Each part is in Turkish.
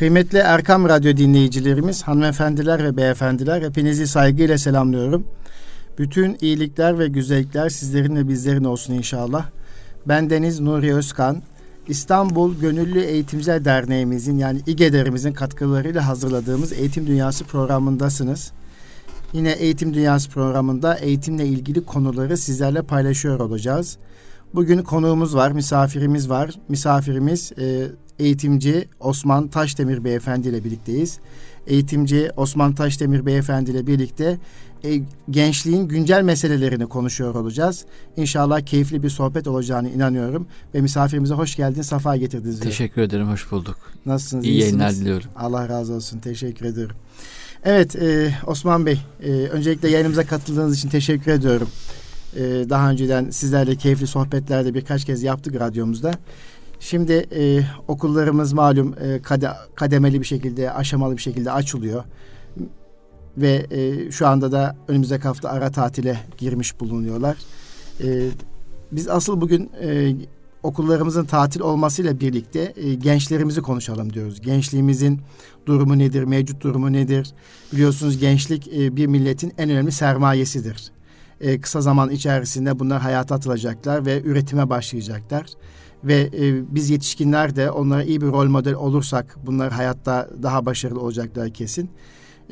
Kıymetli Erkam Radyo dinleyicilerimiz, hanımefendiler ve beyefendiler hepinizi saygıyla selamlıyorum. Bütün iyilikler ve güzellikler sizlerin ve bizlerin olsun inşallah. Ben Deniz Nuri Özkan. İstanbul Gönüllü Eğitimciler Derneğimizin yani İGEDER'imizin katkılarıyla hazırladığımız Eğitim Dünyası programındasınız. Yine Eğitim Dünyası programında eğitimle ilgili konuları sizlerle paylaşıyor olacağız. Bugün konuğumuz var, misafirimiz var. Misafirimiz e, eğitimci Osman Taşdemir Beyefendi ile birlikteyiz. Eğitimci Osman Taşdemir Beyefendi ile birlikte e, gençliğin güncel meselelerini konuşuyor olacağız. İnşallah keyifli bir sohbet olacağını inanıyorum. Ve misafirimize hoş geldiniz, safa getirdiniz. Teşekkür ederim, hoş bulduk. Nasılsınız? İyi iyisiniz? yayınlar diliyorum. Allah razı olsun, teşekkür ederim. Evet, e, Osman Bey, e, öncelikle yayınımıza katıldığınız için teşekkür ediyorum. E, daha önceden sizlerle keyifli sohbetlerde birkaç kez yaptık radyomuzda. Şimdi e, okullarımız malum e, kade, kademeli bir şekilde, aşamalı bir şekilde açılıyor. Ve e, şu anda da önümüzdeki hafta ara tatile girmiş bulunuyorlar. E, biz asıl bugün e, okullarımızın tatil olmasıyla birlikte e, gençlerimizi konuşalım diyoruz. Gençliğimizin durumu nedir, mevcut durumu nedir? Biliyorsunuz gençlik e, bir milletin en önemli sermayesidir. E, kısa zaman içerisinde bunlar hayata atılacaklar ve üretime başlayacaklar ve e, biz yetişkinler de onlara iyi bir rol model olursak bunlar hayatta daha başarılı olacaklar kesin.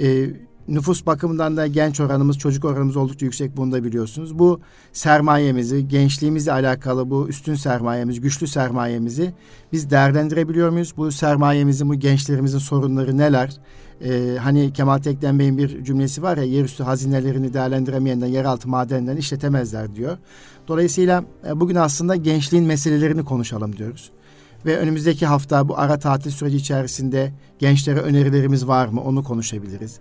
E, nüfus bakımından da genç oranımız, çocuk oranımız oldukça yüksek bunu da biliyorsunuz. Bu sermayemizi, gençliğimizle alakalı bu üstün sermayemiz, güçlü sermayemizi biz değerlendirebiliyor muyuz? Bu sermayemizin, bu gençlerimizin sorunları neler? Ee, hani Kemal Tekden Bey'in bir cümlesi var ya yerüstü hazinelerini değerlendiremeyenden yeraltı madenlerini işletemezler diyor. Dolayısıyla e, bugün aslında gençliğin meselelerini konuşalım diyoruz. Ve önümüzdeki hafta bu ara tatil süreci içerisinde gençlere önerilerimiz var mı onu konuşabiliriz.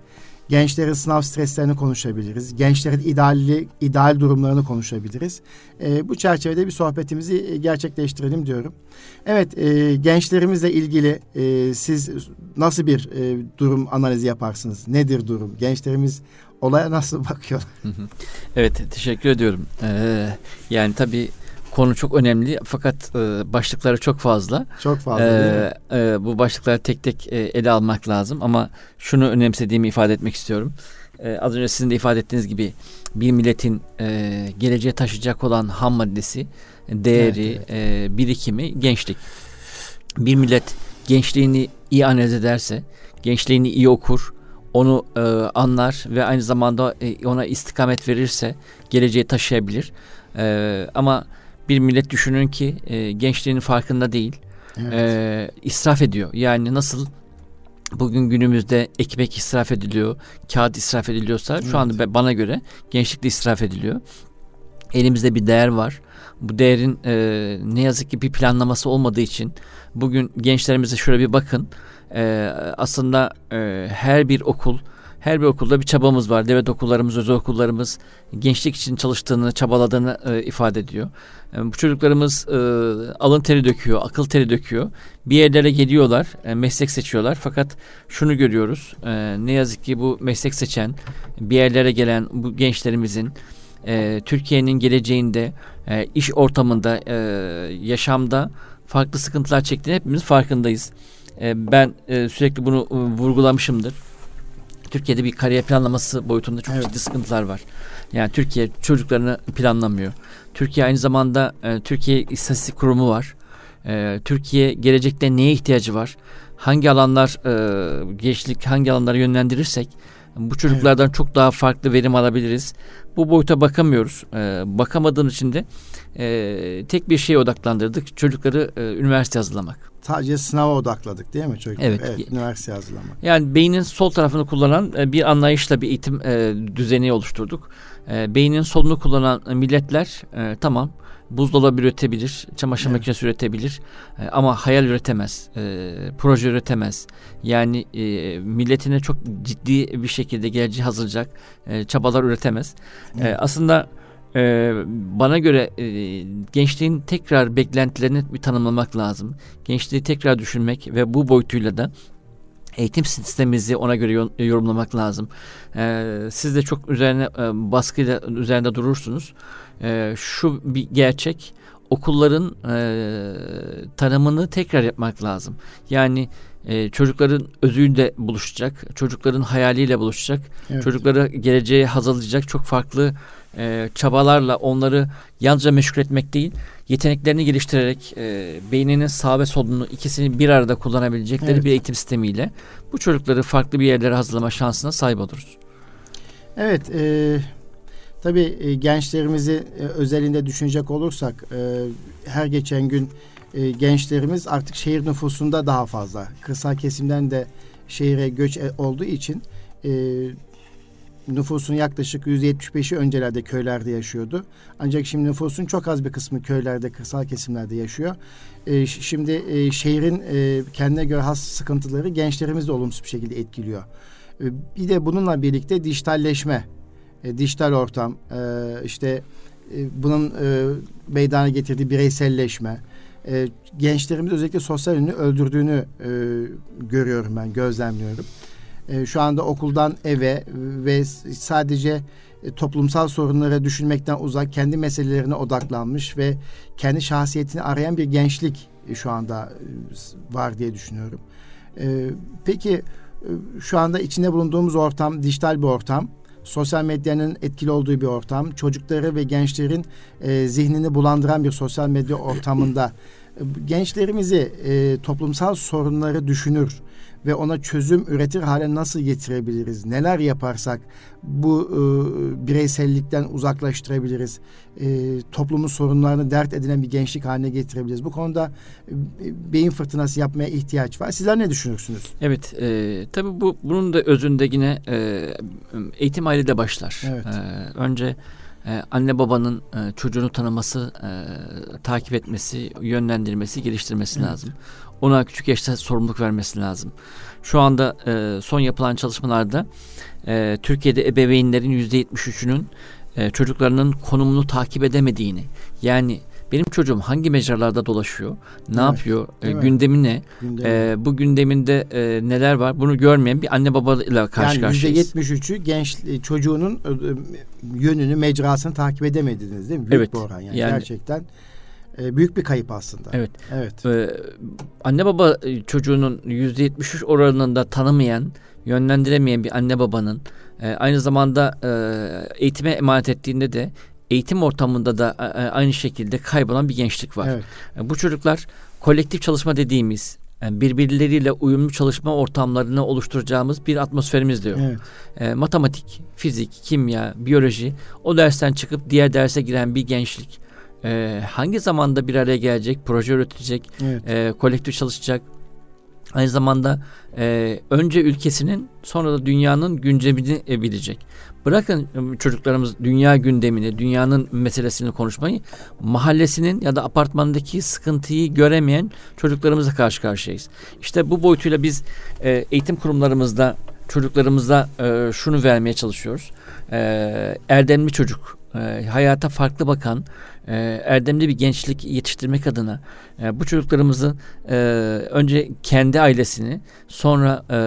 Gençlerin sınav streslerini konuşabiliriz. Gençlerin idealli, ideal durumlarını konuşabiliriz. E, bu çerçevede bir sohbetimizi e, gerçekleştirelim diyorum. Evet, e, gençlerimizle ilgili e, siz nasıl bir e, durum analizi yaparsınız? Nedir durum? Gençlerimiz olaya nasıl bakıyor? evet, teşekkür ediyorum. Ee, yani tabii konu çok önemli fakat e, başlıkları çok fazla. Çok fazla. Ee, e, bu başlıkları tek tek e, ele almak lazım ama şunu önemsediğimi ifade etmek istiyorum. E, az önce sizin de ifade ettiğiniz gibi bir milletin e, geleceğe taşıyacak olan ham maddesi, değeri, evet, evet. E, birikimi gençlik. Bir millet gençliğini iyi analiz ederse, gençliğini iyi okur, onu e, anlar ve aynı zamanda e, ona istikamet verirse geleceğe taşıyabilir. E, ama bir millet düşünün ki e, gençliğinin farkında değil. Evet. E, israf ediyor. Yani nasıl bugün günümüzde ekmek israf ediliyor, kağıt israf ediliyorsa evet. şu anda bana göre gençlik de israf ediliyor. Elimizde bir değer var. Bu değerin e, ne yazık ki bir planlaması olmadığı için bugün gençlerimize şöyle bir bakın. E, aslında e, her bir okul her bir okulda bir çabamız var. Devlet okullarımız, özel okullarımız gençlik için çalıştığını, çabaladığını e, ifade ediyor. E, bu çocuklarımız e, alın teri döküyor, akıl teri döküyor. Bir yerlere geliyorlar, e, meslek seçiyorlar. Fakat şunu görüyoruz. E, ne yazık ki bu meslek seçen, bir yerlere gelen bu gençlerimizin e, Türkiye'nin geleceğinde, e, iş ortamında, e, yaşamda farklı sıkıntılar çektiğini hepimiz farkındayız. E, ben e, sürekli bunu e, vurgulamışımdır. Türkiye'de bir kariyer planlaması boyutunda çok evet. ciddi sıkıntılar var. Yani Türkiye çocuklarını planlamıyor. Türkiye aynı zamanda e, Türkiye İstatistik Kurumu var. E, Türkiye gelecekte neye ihtiyacı var? Hangi alanlar e, gençlik hangi alanlara yönlendirirsek bu çocuklardan evet. çok daha farklı verim alabiliriz. Bu boyuta bakamıyoruz. E, bakamadığın için de e, tek bir şeye odaklandırdık. Çocukları e, üniversite hazırlamak. Sadece sınava odakladık değil mi çocuklar? Evet. evet üniversite hazırlamak. Yani beynin sol tarafını kullanan e, bir anlayışla bir eğitim e, düzeni oluşturduk. E, beynin solunu kullanan milletler e, tamam buzdolabı üretebilir, çamaşır evet. makinesi üretebilir e, ama hayal üretemez, e, proje üretemez. Yani e, milletine çok ciddi bir şekilde geleceği hazırlayacak e, çabalar üretemez. E, evet. E, aslında e, bana göre e, gençliğin tekrar beklentilerini bir tanımlamak lazım. Gençliği tekrar düşünmek ve bu boyutuyla da eğitim sistemimizi ona göre yorumlamak lazım. Ee, siz de çok üzerine e, baskıyla üzerinde durursunuz. Ee, şu bir gerçek okulların e, tanımını tekrar yapmak lazım. Yani e, çocukların özüyle buluşacak, çocukların hayaliyle buluşacak, evet. çocukları geleceğe hazırlayacak çok farklı e, çabalarla onları yalnızca meşgul etmek değil, yeteneklerini geliştirerek e, beyninin sağ ve solunu ikisini bir arada kullanabilecekleri evet. bir eğitim sistemiyle bu çocukları farklı bir yerlere hazırlama şansına sahip oluruz. Evet, e, tabii e, gençlerimizi e, özelinde düşünecek olursak e, her geçen gün e, gençlerimiz artık şehir nüfusunda daha fazla. Kırsal kesimden de şehire göç e, olduğu için e, nüfusun yaklaşık %75'i öncelerde köylerde yaşıyordu. Ancak şimdi nüfusun çok az bir kısmı köylerde, kırsal kesimlerde yaşıyor. E, şimdi e, şehrin e, kendine göre has sıkıntıları gençlerimizi de olumsuz bir şekilde etkiliyor. E, bir de bununla birlikte dijitalleşme, e, dijital ortam, e, işte e, bunun e, meydana getirdiği bireyselleşme, e, gençlerimiz özellikle sosyal ünlü öldürdüğünü e, görüyorum ben, gözlemliyorum. E, şu anda okuldan eve ve sadece e, toplumsal sorunlara düşünmekten uzak kendi meselelerine odaklanmış ve kendi şahsiyetini arayan bir gençlik e, şu anda e, var diye düşünüyorum. Peki şu anda içinde bulunduğumuz ortam dijital bir ortam sosyal medyanın etkili olduğu bir ortam, çocukları ve gençlerin zihnini bulandıran bir sosyal medya ortamında gençlerimizi toplumsal sorunları düşünür ve ona çözüm üretir hale nasıl getirebiliriz? Neler yaparsak bu e, bireysellikten uzaklaştırabiliriz? E, toplumun sorunlarını dert edinen bir gençlik haline getirebiliriz. Bu konuda e, beyin fırtınası yapmaya ihtiyaç var. Sizler ne düşünürsünüz? Evet, e, tabii bu bunun da özünde yine e, eğitim ailede başlar. Evet. E, önce ee, anne babanın e, çocuğunu tanıması, e, takip etmesi, yönlendirmesi, geliştirmesi evet. lazım. Ona küçük yaşta sorumluluk vermesi lazım. Şu anda e, son yapılan çalışmalarda e, Türkiye'de ebeveynlerin yüzde 73'ünün e, çocuklarının konumunu takip edemediğini yani benim çocuğum hangi mecralarda dolaşıyor, ne evet, yapıyor, e, gündemi ne, gündemi. E, bu gündeminde e, neler var bunu görmeyen bir anne babayla karşı yani karşıyayız. Yani %73'ü genç e, çocuğunun e, yönünü, mecrasını takip edemediniz değil mi? Büyük evet, bir oran yani, yani gerçekten e, büyük bir kayıp aslında. Evet. Evet. Ee, anne baba e, çocuğunun yüzde 73 oranında tanımayan, yönlendiremeyen bir anne babanın e, aynı zamanda e, eğitime emanet ettiğinde de eğitim ortamında da e, e, aynı şekilde kaybolan bir gençlik var. Evet. E, bu çocuklar kolektif çalışma dediğimiz yani birbirleriyle uyumlu çalışma ortamlarını oluşturacağımız bir atmosferimiz diyor. Evet. E, matematik, fizik, kimya, biyoloji o dersten çıkıp diğer derse giren bir gençlik e, hangi zamanda bir araya gelecek, proje üretecek, evet. e, kolektif çalışacak. Aynı zamanda e, önce ülkesinin sonra da dünyanın güncemini e, bilecek. Bırakın ıı, çocuklarımız dünya gündemini, dünyanın meselesini konuşmayı, mahallesinin ya da apartmandaki sıkıntıyı göremeyen çocuklarımızla karşı karşıyayız. İşte bu boyutuyla biz e, eğitim kurumlarımızda çocuklarımıza e, şunu vermeye çalışıyoruz. E, erdemli çocuk, e, hayata farklı bakan, e, erdemli bir gençlik yetiştirmek adına e, bu çocuklarımızın e, önce kendi ailesini, sonra e,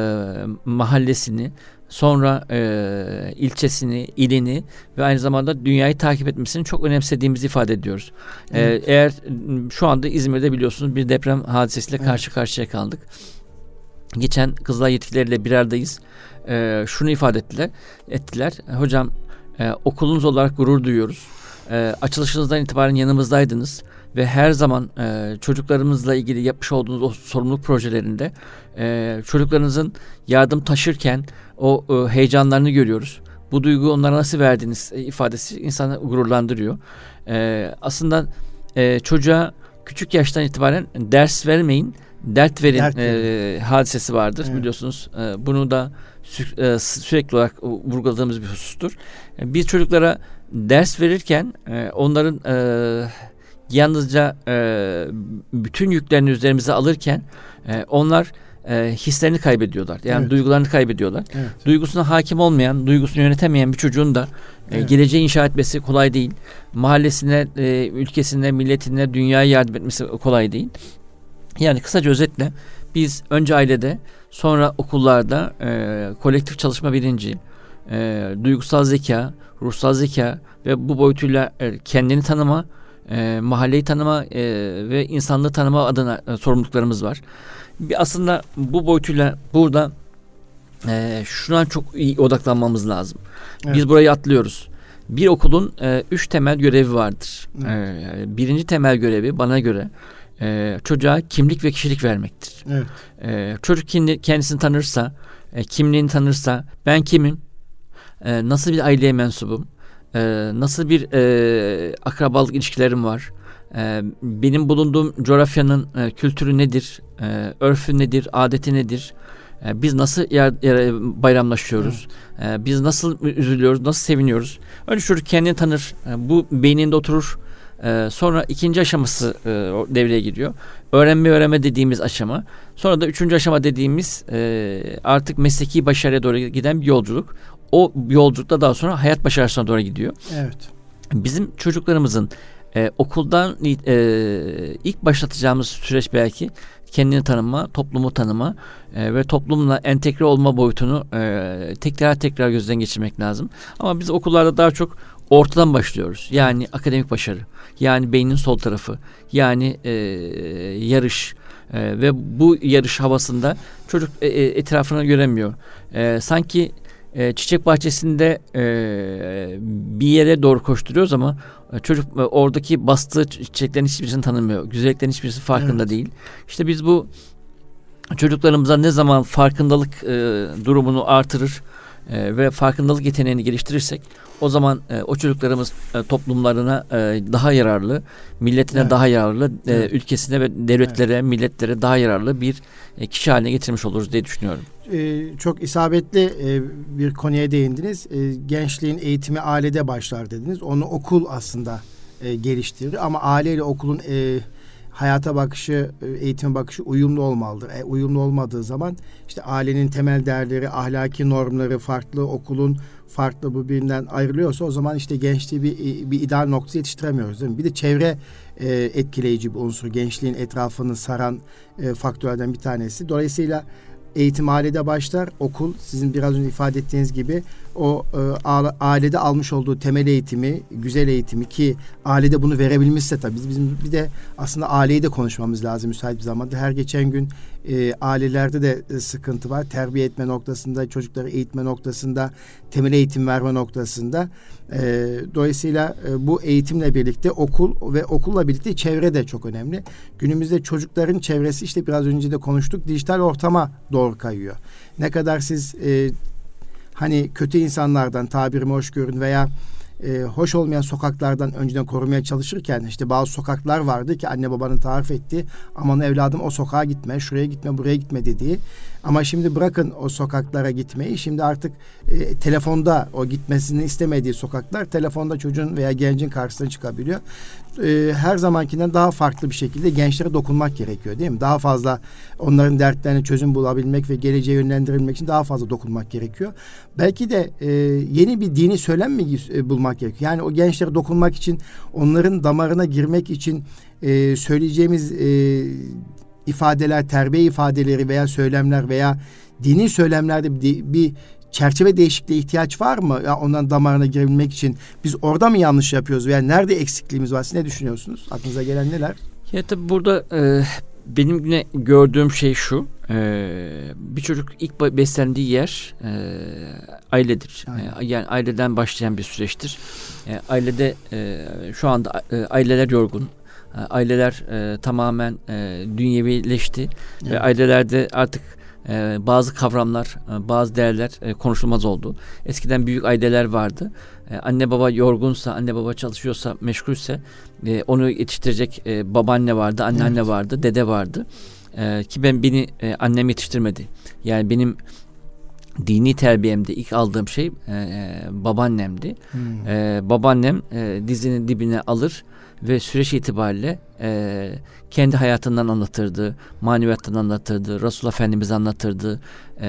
mahallesini, sonra e, ilçesini, ilini ve aynı zamanda dünyayı takip etmesini çok önemsediğimizi ifade ediyoruz. Evet. E, eğer şu anda İzmir'de biliyorsunuz bir deprem hadisesiyle evet. karşı karşıya kaldık. Geçen Kızılay yetkilileriyle bir aradayız. E, şunu ifade ettiler. ettiler. Hocam e, okulunuz olarak gurur duyuyoruz. E, açılışınızdan itibaren yanımızdaydınız ve her zaman e, çocuklarımızla ilgili yapmış olduğunuz o sorumluluk projelerinde e, çocuklarınızın yardım taşırken o e, heyecanlarını görüyoruz. Bu duyguyu onlara nasıl verdiniz e, ifadesi insanı gururlandırıyor. E, aslında e, çocuğa küçük yaştan itibaren ders vermeyin, dert verin dert e, hadisesi vardır evet. biliyorsunuz. E, bunu da sü, e, sürekli olarak vurguladığımız bir husustur. E, biz çocuklara ders verirken e, onların e, yalnızca e, bütün yüklerini üzerimize alırken e, onlar e, hislerini kaybediyorlar. Yani evet. duygularını kaybediyorlar. Evet. Duygusuna hakim olmayan, duygusunu yönetemeyen bir çocuğun da e, evet. geleceği inşa etmesi kolay değil. Mahallesine, e, ülkesine, milletine, dünyaya yardım etmesi kolay değil. Yani kısaca özetle biz önce ailede, sonra okullarda e, kolektif çalışma bilinci, e, duygusal zeka, ruhsal zeka ve bu boyutuyla e, kendini tanıma, e, mahalleyi tanıma e, ve insanlığı tanıma adına e, sorumluluklarımız var. Bir aslında bu boyutuyla burada e, şuna çok iyi odaklanmamız lazım. Evet. Biz burayı atlıyoruz. Bir okulun e, üç temel görevi vardır. Evet. E, birinci temel görevi bana göre e, çocuğa kimlik ve kişilik vermektir. Evet. E, çocuk kendisini tanırsa, e, kimliğini tanırsa, ben kimim, e, nasıl bir aileye mensubum, e, nasıl bir e, akrabalık ilişkilerim var, e, benim bulunduğum coğrafyanın e, kültürü nedir, e, örfü nedir, adeti nedir, e, biz nasıl yer, yer, bayramlaşıyoruz, e, biz nasıl üzülüyoruz, nasıl seviniyoruz. Önce çocuk kendini tanır, e, bu beyninde oturur, ee, sonra ikinci aşaması e, devreye giriyor. Öğrenme öğrenme dediğimiz aşama. Sonra da üçüncü aşama dediğimiz e, artık mesleki başarıya doğru giden bir yolculuk. O yolculukta daha sonra hayat başarısına doğru gidiyor. Evet. Bizim çocuklarımızın e, okuldan e, ilk başlatacağımız süreç belki kendini tanıma, toplumu tanıma e, ve toplumla entegre olma boyutunu e, tekrar tekrar gözden geçirmek lazım. Ama biz okullarda daha çok ortadan başlıyoruz. Yani akademik başarı, yani beynin sol tarafı, yani e, yarış e, ve bu yarış havasında çocuk e, e etrafını göremiyor. E, sanki e, çiçek bahçesinde e, bir yere doğru koşturuyoruz ama e, çocuk e, oradaki bastığı çiçeklerin hiçbirisini tanımıyor. Güzelliklerin hiçbirisi farkında evet. değil. İşte biz bu çocuklarımıza ne zaman farkındalık e, durumunu artırır e, ve farkındalık yeteneğini geliştirirsek o zaman e, o çocuklarımız e, toplumlarına e, daha yararlı, milletine evet. daha yararlı, e, evet. ülkesine ve devletlere, evet. milletlere daha yararlı bir e, kişi haline getirmiş oluruz diye düşünüyorum. E, çok isabetli e, bir konuya değindiniz. E, gençliğin eğitimi ailede başlar dediniz. Onu okul aslında e, geliştirir ama aileyle okulun e, hayata bakışı, e, eğitim bakışı uyumlu olmalıdır. E, uyumlu olmadığı zaman işte ailenin temel değerleri, ahlaki normları farklı, okulun farklı bu birbirinden ayrılıyorsa o zaman işte gençliği bir, bir ideal noktaya yetiştiremiyoruz değil mi? Bir de çevre e, etkileyici bir unsur. Gençliğin etrafını saran e, faktörlerden bir tanesi. Dolayısıyla eğitim ailede başlar. Okul sizin biraz önce ifade ettiğiniz gibi o e, ailede almış olduğu temel eğitimi, güzel eğitimi ki ailede bunu verebilmişse tabii bizim bir de aslında aileyi de konuşmamız lazım müsait bir zamanda. Her geçen gün e, ailelerde de e, sıkıntı var. Terbiye etme noktasında, çocukları eğitme noktasında, temel eğitim verme noktasında. E, dolayısıyla e, bu eğitimle birlikte okul ve okulla birlikte çevre de çok önemli. Günümüzde çocukların çevresi işte biraz önce de konuştuk dijital ortama doğru kayıyor. Ne kadar siz e, hani kötü insanlardan tabirimi hoş görün veya e, hoş olmayan sokaklardan önceden korumaya çalışırken işte bazı sokaklar vardı ki anne babanın tarif ettiği aman evladım o sokağa gitme, şuraya gitme, buraya gitme dediği. Ama şimdi bırakın o sokaklara gitmeyi. Şimdi artık e, telefonda o gitmesini istemediği sokaklar telefonda çocuğun veya gencin karşısına çıkabiliyor e, her zamankinden daha farklı bir şekilde gençlere dokunmak gerekiyor değil mi? Daha fazla onların dertlerine çözüm bulabilmek ve geleceğe yönlendirilmek için daha fazla dokunmak gerekiyor. Belki de e, yeni bir dini söylem mi e, bulmak gerekiyor? Yani o gençlere dokunmak için, onların damarına girmek için e, söyleyeceğimiz e, ifadeler, terbiye ifadeleri veya söylemler veya dini söylemlerde bir, bir çerçeve değişikliğe ihtiyaç var mı? Ya ondan damarına girebilmek için biz orada mı yanlış yapıyoruz veya nerede eksikliğimiz var? Siz ne düşünüyorsunuz? Aklınıza gelen neler? Ya tabii burada e, benim yine gördüğüm şey şu. E, bir çocuk ilk beslendiği yer e, ailedir. E, yani aileden başlayan bir süreçtir. E, ailede e, şu anda e, aileler yorgun. E, aileler e, tamamen e, dünyevileşti evet. ve ailelerde artık e, bazı kavramlar, e, bazı değerler e, konuşulmaz oldu. Eskiden büyük aileler vardı. E, anne baba yorgunsa, anne baba çalışıyorsa, meşgulse e, onu yetiştirecek e, babaanne vardı, anneanne evet. vardı, dede vardı. E, ki ben beni e, annem yetiştirmedi. Yani benim dini terbiyemde ilk aldığım şey e, e babaannemdi. Hmm. E, babaannem e, dizinin dibine alır ve süreç itibariyle e, kendi hayatından anlatırdı, maneviyattan anlatırdı, Resul Efendimiz anlatırdı e,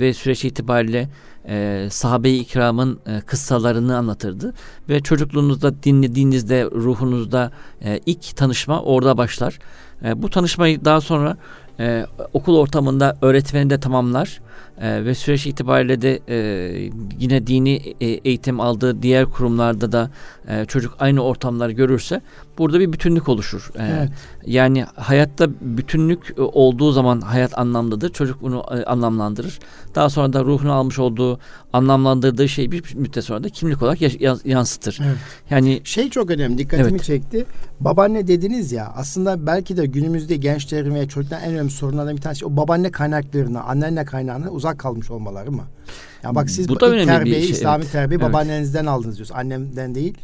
ve süreç itibariyle e, sahabe-i ikramın e, kıssalarını anlatırdı ve çocukluğunuzda dinlediğinizde ruhunuzda e, ilk tanışma orada başlar. E, bu tanışmayı daha sonra e, okul ortamında öğretmeni de tamamlar e, ve süreç itibariyle de e, yine dini e, eğitim aldığı diğer kurumlarda da e, çocuk aynı ortamları görürse burada bir bütünlük oluşur. E, evet. Yani hayatta bütünlük e, olduğu zaman hayat anlamlıdır. Çocuk bunu e, anlamlandırır. Daha sonra da ruhunu almış olduğu, anlamlandırdığı şeyi bir müddet sonra da kimlik olarak yansıtır. Evet. Yani şey çok önemli. Dikkatimi evet. çekti. Babaanne dediniz ya. Aslında belki de günümüzde gençlerin ve çocukların en önemli sorunlardan bir tanesi o babaanne kaynaklarını, anneanne kaynağını uzak kalmış olmaları mı? Ya bak siz bu da önemli terbiyeyi, bir şey, İslami evet. terbiye babaannenizden aldınız diyorsun. Annemden değil.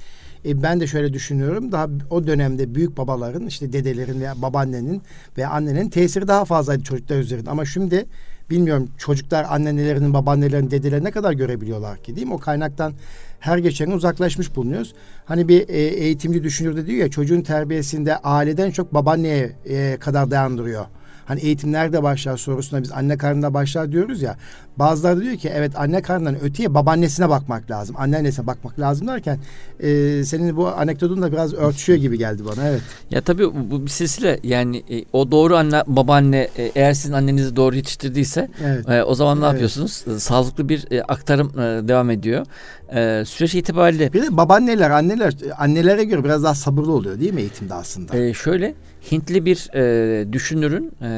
E, ben de şöyle düşünüyorum. Daha o dönemde büyük babaların işte dedelerin veya babaannenin veya annenin tesiri daha fazlaydı çocuklar üzerinde. Ama şimdi bilmiyorum çocuklar annelerinin, babaannelerinin, dedelerini ne kadar görebiliyorlar ki değil mi? O kaynaktan her geçen uzaklaşmış bulunuyoruz. Hani bir e, eğitimci düşünür de diyor ya çocuğun terbiyesinde aileden çok babaanneye e, kadar dayandırıyor. Hani eğitim nerede başlar sorusuna biz anne karnında başlar diyoruz ya. Bazıları diyor ki evet anne karnından öteye babaannesine bakmak lazım. Anneannesine bakmak lazım derken e, senin bu anekdotun da biraz örtüşüyor gibi geldi bana evet. Ya tabii bu bir silsile yani e, o doğru anne babaanne e, eğer sizin annenizi doğru yetiştirdiyse evet. e, o zaman ne evet. yapıyorsunuz? E, sağlıklı bir e, aktarım e, devam ediyor. E, süreç itibariyle. Bir de babaanneler anneler annelere göre biraz daha sabırlı oluyor değil mi eğitimde aslında? E, şöyle Hintli bir e, düşünürün e,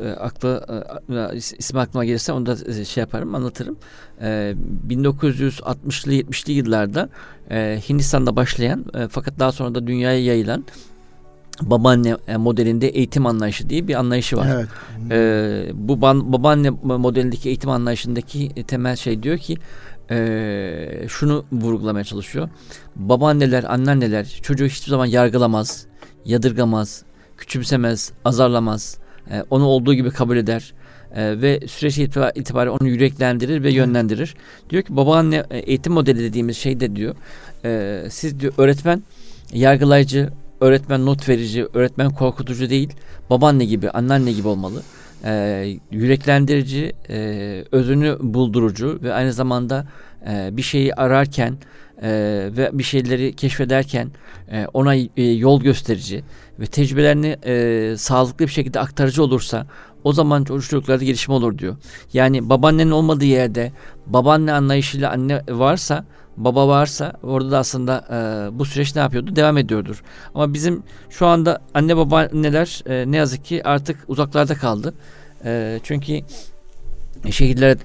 e, aklı e, ismi aklıma gelirse onu da e, şey yaparım anlatırım. E, 1960'lı 70'li yıllarda e, Hindistan'da başlayan e, fakat daha sonra da dünyaya yayılan babaanne e, modelinde eğitim anlayışı diye bir anlayışı var. Evet. E, bu ban, babaanne modelindeki eğitim anlayışındaki temel şey diyor ki e, şunu vurgulamaya çalışıyor. Babaanneler, anneanneler çocuğu hiçbir zaman yargılamaz yadırgamaz, küçümsemez, azarlamaz. E, onu olduğu gibi kabul eder. E, ve süreç itibariyle onu yüreklendirir ve yönlendirir. Diyor ki babaanne e, eğitim modeli dediğimiz şey de diyor. E, siz diyor öğretmen yargılayıcı, öğretmen not verici, öğretmen korkutucu değil. Babaanne gibi, anneanne gibi olmalı. E, yüreklendirici, e, özünü buldurucu ve aynı zamanda e, bir şeyi ararken e, ve bir şeyleri keşfederken e, ona e, yol gösterici ve tecrübelerini e, sağlıklı bir şekilde aktarıcı olursa o zaman çocuklarda gelişme olur diyor. Yani babaannenin olmadığı yerde babaanne anlayışıyla anne varsa baba varsa orada da aslında e, bu süreç ne yapıyordu? Devam ediyordur. Ama bizim şu anda anne babaanneler e, ne yazık ki artık uzaklarda kaldı. E, çünkü şehirlere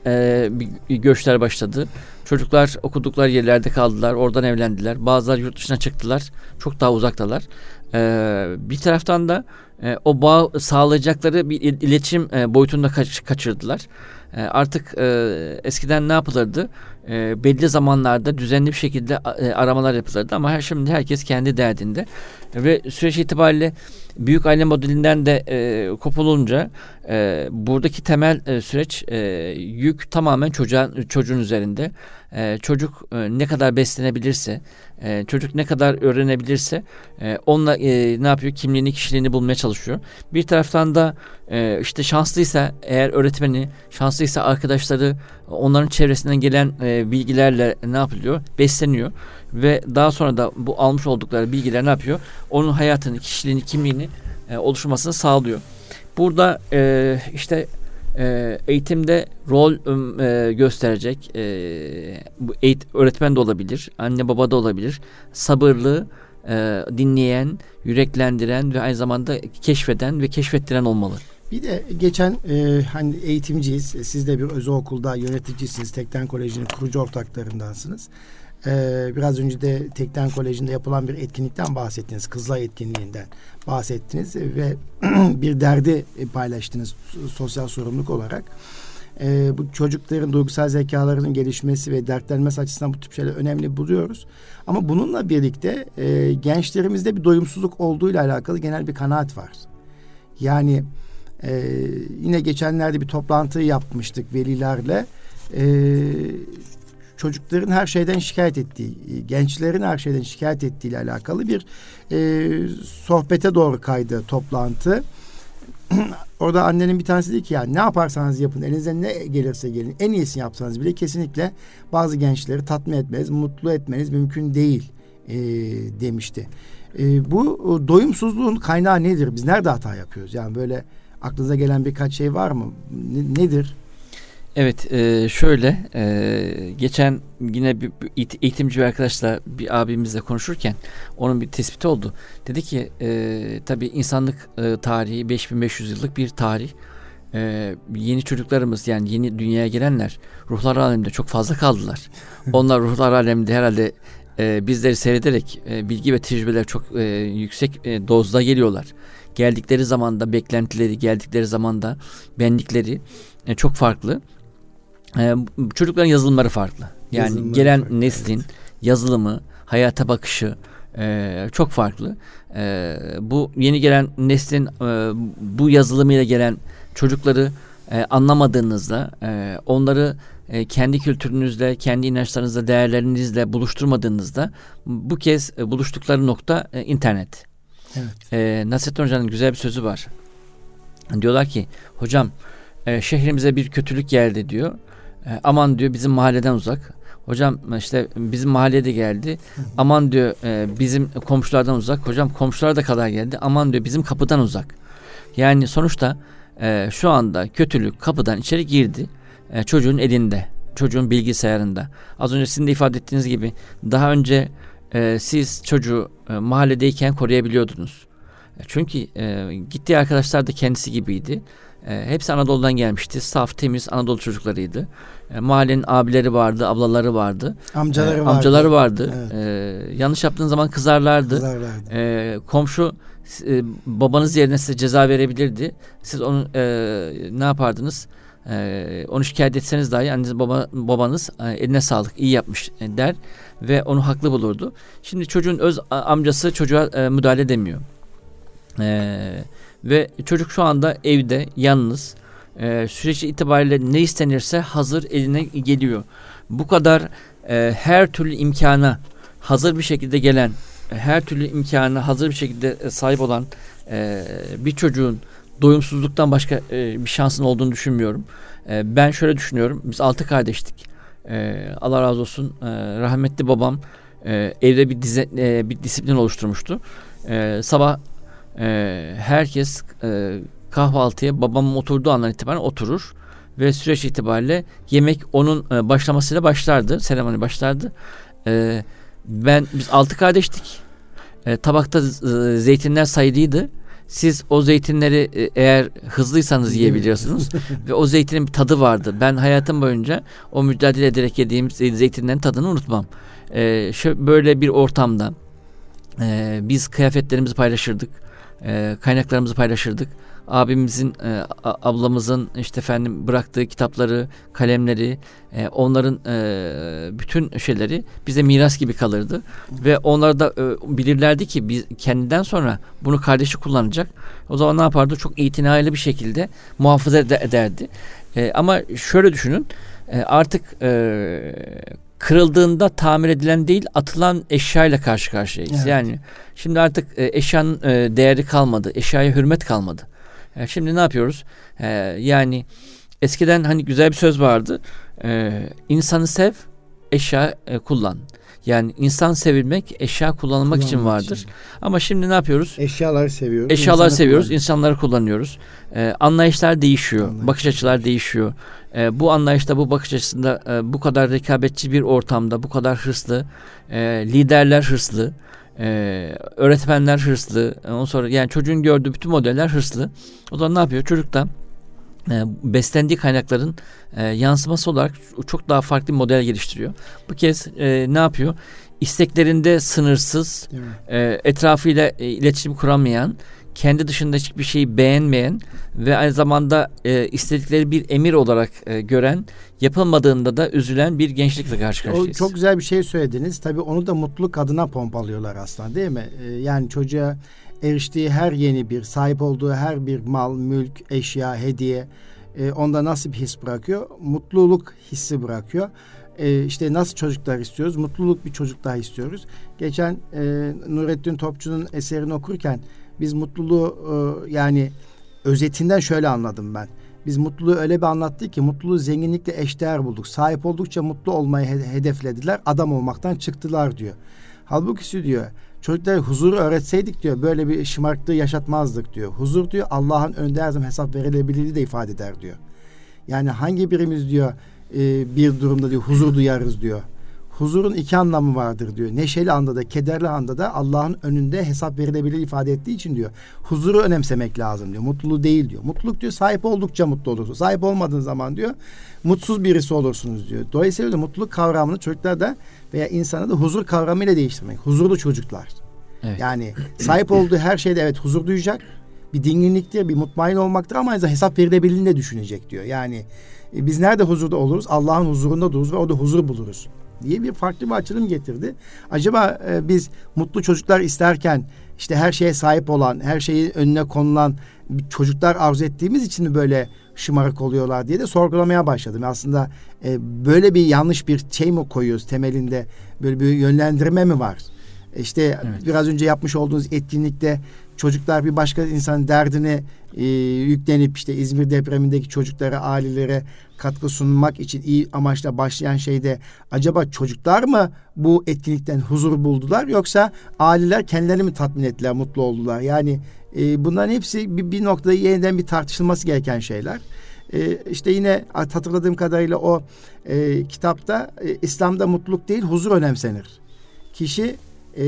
e, göçler başladı. Çocuklar okudukları yerlerde kaldılar. Oradan evlendiler. Bazıları yurt dışına çıktılar. Çok daha uzaktalar. Ee, bir taraftan da e, o bağ sağlayacakları bir iletişim e, boyutunda kaç, kaçırdılar. E, artık e, eskiden ne yapılırdı? E, belli zamanlarda düzenli bir şekilde e, aramalar yapılırdı ama her şimdi herkes kendi derdinde ve süreç itibariyle büyük aile modelinden de e, kopulunca e, buradaki temel e, süreç e, yük tamamen çocuğa, çocuğun üzerinde. E, çocuk e, ne kadar beslenebilirse, e, çocuk ne kadar öğrenebilirse e, onunla e, ne yapıyor? Kimliğini, kişiliğini bulmaya çalışıyor. Bir taraftan da e, işte şanslıysa eğer öğretmeni, şanslıysa arkadaşları onların çevresinden gelen e, bilgilerle ne yapılıyor? Besleniyor ve daha sonra da bu almış oldukları bilgiler ne yapıyor? Onun hayatını, kişiliğini, kimliğini e, oluşturmasını sağlıyor. Burada e, işte e, eğitimde rol e, gösterecek e, bu eğit öğretmen de olabilir, anne baba da olabilir. Sabırlı, e, dinleyen, yüreklendiren ve aynı zamanda keşfeden ve keşfettiren olmalı. Bir de geçen e, hani eğitimciyiz. Siz de bir özel okulda yöneticisiniz. Tekten Koleji'nin kurucu ortaklarındansınız. Ee, biraz önce de Tekten Koleji'nde yapılan bir etkinlikten bahsettiniz. Kızılay etkinliğinden bahsettiniz ve bir derdi paylaştınız sosyal sorumluluk olarak. Ee, bu çocukların duygusal zekalarının gelişmesi ve dertlenmesi açısından bu tip şeyler önemli buluyoruz. Ama bununla birlikte e, gençlerimizde bir doyumsuzluk olduğuyla alakalı genel bir kanaat var. Yani e, yine geçenlerde bir toplantı yapmıştık velilerle. E, çocukların her şeyden şikayet ettiği, gençlerin her şeyden şikayet ettiği ile alakalı bir e, sohbete doğru kaydı toplantı. Orada annenin bir tanesi dedi ki ya ne yaparsanız yapın elinizden ne gelirse gelin en iyisini yapsanız bile kesinlikle bazı gençleri tatmin etmeniz, mutlu etmeniz mümkün değil e, demişti. E, bu doyumsuzluğun kaynağı nedir? Biz nerede hata yapıyoruz? Yani böyle Aklınıza gelen birkaç şey var mı? Ne, nedir? Evet e, şöyle e, geçen yine bir, bir eğitimci bir arkadaşla bir abimizle konuşurken onun bir tespiti oldu. Dedi ki e, tabii insanlık e, tarihi 5500 yıllık bir tarih. E, yeni çocuklarımız yani yeni dünyaya gelenler ruhlar aleminde çok fazla kaldılar. Onlar ruhlar aleminde herhalde e, bizleri seyrederek e, bilgi ve tecrübeler çok e, yüksek e, dozda geliyorlar. Geldikleri zamanda beklentileri, geldikleri zamanda benlikleri e, çok farklı. E, çocukların yazılımları farklı. Yani yazılımları gelen farklı, neslin evet. yazılımı, hayata bakışı e, çok farklı. E, bu yeni gelen neslin e, bu yazılımıyla gelen çocukları e, anlamadığınızda, e, onları e, kendi kültürünüzle, kendi inançlarınızla, değerlerinizle buluşturmadığınızda bu kez e, buluştukları nokta e, internet. Evet. E, Nasrettin Hoca'nın güzel bir sözü var. Diyorlar ki hocam e, şehrimize bir kötülük geldi diyor. E, aman diyor bizim mahalleden uzak. Hocam işte bizim mahallede geldi. Aman diyor e, bizim komşulardan uzak. Hocam komşular da kadar geldi. Aman diyor bizim kapıdan uzak. Yani sonuçta e, şu anda kötülük kapıdan içeri girdi. E, çocuğun elinde. Çocuğun bilgisayarında. Az önce sizin de ifade ettiğiniz gibi daha önce e, siz çocuğu e, mahalledeyken koruyabiliyordunuz. E, çünkü e, gittiği arkadaşlar da kendisi gibiydi. E, hepsi Anadolu'dan gelmişti. Saf, temiz Anadolu çocuklarıydı. E, mahallenin abileri vardı, ablaları vardı. Amcaları e, vardı. Amcaları vardı. Evet. E, yanlış yaptığın zaman kızarlardı. Kızarlardı. E, komşu e, babanız yerine size ceza verebilirdi. Siz onu e, ne yapardınız? E, onu şikayet etseniz dahi anneniz baba, babanız e, eline sağlık iyi yapmış e, der ve onu haklı bulurdu. Şimdi çocuğun öz amcası çocuğa e, müdahale edemiyor. Eee ve çocuk şu anda evde yalnız e, süreç itibariyle ne istenirse hazır eline geliyor. Bu kadar e, her türlü imkana hazır bir şekilde gelen, her türlü imkana hazır bir şekilde e, sahip olan e, bir çocuğun doyumsuzluktan başka e, bir şansın olduğunu düşünmüyorum. E, ben şöyle düşünüyorum. Biz altı kardeştik. E, Allah razı olsun. E, rahmetli babam e, evde bir dize, e, bir disiplin oluşturmuştu. E, sabah e, herkes e, kahvaltıya babamın oturduğu andan itibaren oturur ve süreç itibariyle yemek onun e, başlamasıyla başlardı. Seremoni başlardı. E, ben biz altı kardeştik. E, tabakta e, zeytinler sayılıydı. Siz o zeytinleri e, eğer hızlıysanız yiyebiliyorsunuz ve o zeytinin bir tadı vardı. Ben hayatım boyunca o mücadele ederek yediğim zeytinlerin tadını unutmam. E, şu böyle bir ortamda e, biz kıyafetlerimizi paylaşırdık e, kaynaklarımızı paylaşırdık. Abimizin, e, ablamızın işte efendim bıraktığı kitapları, kalemleri, e, onların e, bütün şeyleri bize miras gibi kalırdı. Ve onlar da e, bilirlerdi ki biz kendinden sonra bunu kardeşi kullanacak. O zaman ne yapardı? Çok itinaylı bir şekilde muhafaza ederdi. E, ama şöyle düşünün, e, artık e, kırıldığında tamir edilen değil atılan eşyayla karşı karşıyayız. Evet. Yani şimdi artık e, eşyanın e, değeri kalmadı. Eşyaya hürmet kalmadı. E, şimdi ne yapıyoruz? E, yani eskiden hani güzel bir söz vardı. E, insanı sev, eşya kullan. Yani insan sevilmek, eşya kullanılmak Kullanmak için vardır. Için. Ama şimdi ne yapıyoruz? Eşyaları seviyoruz. Eşyaları seviyoruz, insanları kullanıyoruz. Ee, anlayışlar değişiyor, Anlayış. bakış açılar değişiyor. Ee, bu anlayışta, bu bakış açısında e, bu kadar rekabetçi bir ortamda, bu kadar hırslı, e, liderler hırslı, e, öğretmenler hırslı. Ondan sonra yani çocuğun gördüğü bütün modeller hırslı. O zaman ne yapıyor? Çocuk da e, beslendiği kaynakların e, yansıması olarak çok daha farklı bir model geliştiriyor. Bu kez e, ne yapıyor? İsteklerinde sınırsız, e, etrafıyla e, iletişim kuramayan, kendi dışında hiçbir şeyi beğenmeyen ve aynı zamanda e, istedikleri bir emir olarak e, gören, yapılmadığında da üzülen bir gençlikle karşı karşıyayız. O çok güzel bir şey söylediniz. Tabii onu da mutluluk adına pompalıyorlar aslında değil mi? E, yani çocuğa eriştiği her yeni bir, sahip olduğu her bir mal, mülk, eşya, hediye e, onda nasıl bir his bırakıyor? Mutluluk hissi bırakıyor. E, işte nasıl çocuklar istiyoruz? Mutluluk bir çocuk daha istiyoruz. Geçen e, Nurettin Topçu'nun eserini okurken biz mutluluğu e, yani özetinden şöyle anladım ben. Biz mutluluğu öyle bir anlattı ki mutluluğu zenginlikle eşdeğer bulduk. Sahip oldukça mutlu olmayı hedeflediler. Adam olmaktan çıktılar diyor. Halbuki diyor Çocuklara huzuru öğretseydik diyor böyle bir şımarıklığı yaşatmazdık diyor. Huzur diyor Allah'ın önünde her hesap verilebilirliği de ifade eder diyor. Yani hangi birimiz diyor e, bir durumda diyor huzur duyarız diyor. Huzurun iki anlamı vardır diyor. Neşeli anda da kederli anda da Allah'ın önünde hesap verilebilir ifade ettiği için diyor. Huzuru önemsemek lazım diyor. Mutluluğu değil diyor. Mutluluk diyor sahip oldukça mutlu olursunuz. Sahip olmadığın zaman diyor mutsuz birisi olursunuz diyor. Dolayısıyla da mutluluk kavramını çocuklar da veya insana da huzur kavramıyla değiştirmek. Huzurlu çocuklar. Evet. Yani sahip olduğu her şeyde evet huzur duyacak. Bir dinginliktir, bir mutmain olmaktır ama aynı hesap verilebildiğini de düşünecek diyor. Yani e, biz nerede huzurda oluruz? Allah'ın huzurunda dururuz ve orada huzur buluruz diye bir farklı bir açılım getirdi. Acaba e, biz mutlu çocuklar isterken işte her şeye sahip olan, her şeyin önüne konulan çocuklar arzu ettiğimiz için mi böyle şımarık oluyorlar diye de sorgulamaya başladım. Aslında e, böyle bir yanlış bir şey mi koyuyoruz temelinde böyle bir yönlendirme mi var? E, işte evet. biraz önce yapmış olduğunuz etkinlikte çocuklar bir başka insanın derdini e, yüklenip işte İzmir depremindeki çocuklara, ailelere katkı sunmak için iyi amaçla başlayan şeyde acaba çocuklar mı bu etkinlikten huzur buldular yoksa aileler kendilerini mi tatmin ettiler, mutlu oldular? Yani e, bunların hepsi bir, bir noktada yeniden bir tartışılması gereken şeyler. E, işte yine hatırladığım kadarıyla o e, kitapta e, İslam'da mutluluk değil huzur önemsenir. Kişi e,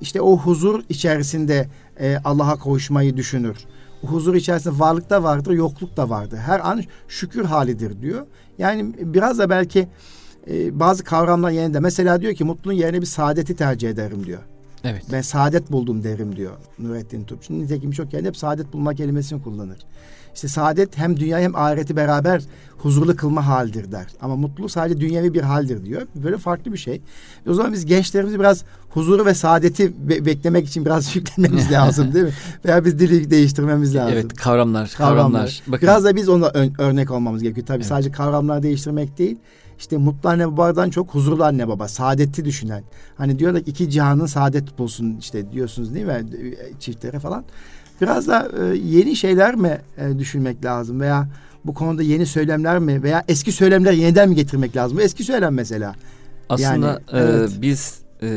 işte o huzur içerisinde e, Allah'a kavuşmayı düşünür. Huzur içerisinde varlık da vardır, yokluk da vardır. Her an şükür halidir diyor. Yani biraz da belki e, bazı kavramlar yerinde. Mesela diyor ki mutluluğun yerine bir saadeti tercih ederim diyor. Evet. Ben saadet buldum derim diyor Nurettin Topçu. Nitekim çok yani hep saadet bulma kelimesini kullanır. İşte saadet hem dünya hem ahireti beraber huzurlu kılma haldir der. Ama mutluluk sadece dünyevi bir haldir diyor. Böyle farklı bir şey. O zaman biz gençlerimizi biraz huzuru ve saadeti be- beklemek için biraz yüklenmemiz lazım değil mi? Veya biz dili değiştirmemiz lazım. Evet kavramlar. Kavramlar. kavramlar. Bakın. Biraz da biz ona ön- örnek olmamız gerekiyor. Tabii evet. sadece kavramlar değiştirmek değil işte mutlu anne babadan çok huzurlu anne baba, saadeti düşünen. Hani diyorlar ki iki cihanın saadet bulsun işte diyorsunuz değil mi çiftlere falan. Biraz da e, yeni şeyler mi e, düşünmek lazım veya bu konuda yeni söylemler mi veya eski söylemler yeniden mi getirmek lazım? Eski söylem mesela. Aslında yani, e, evet. biz e,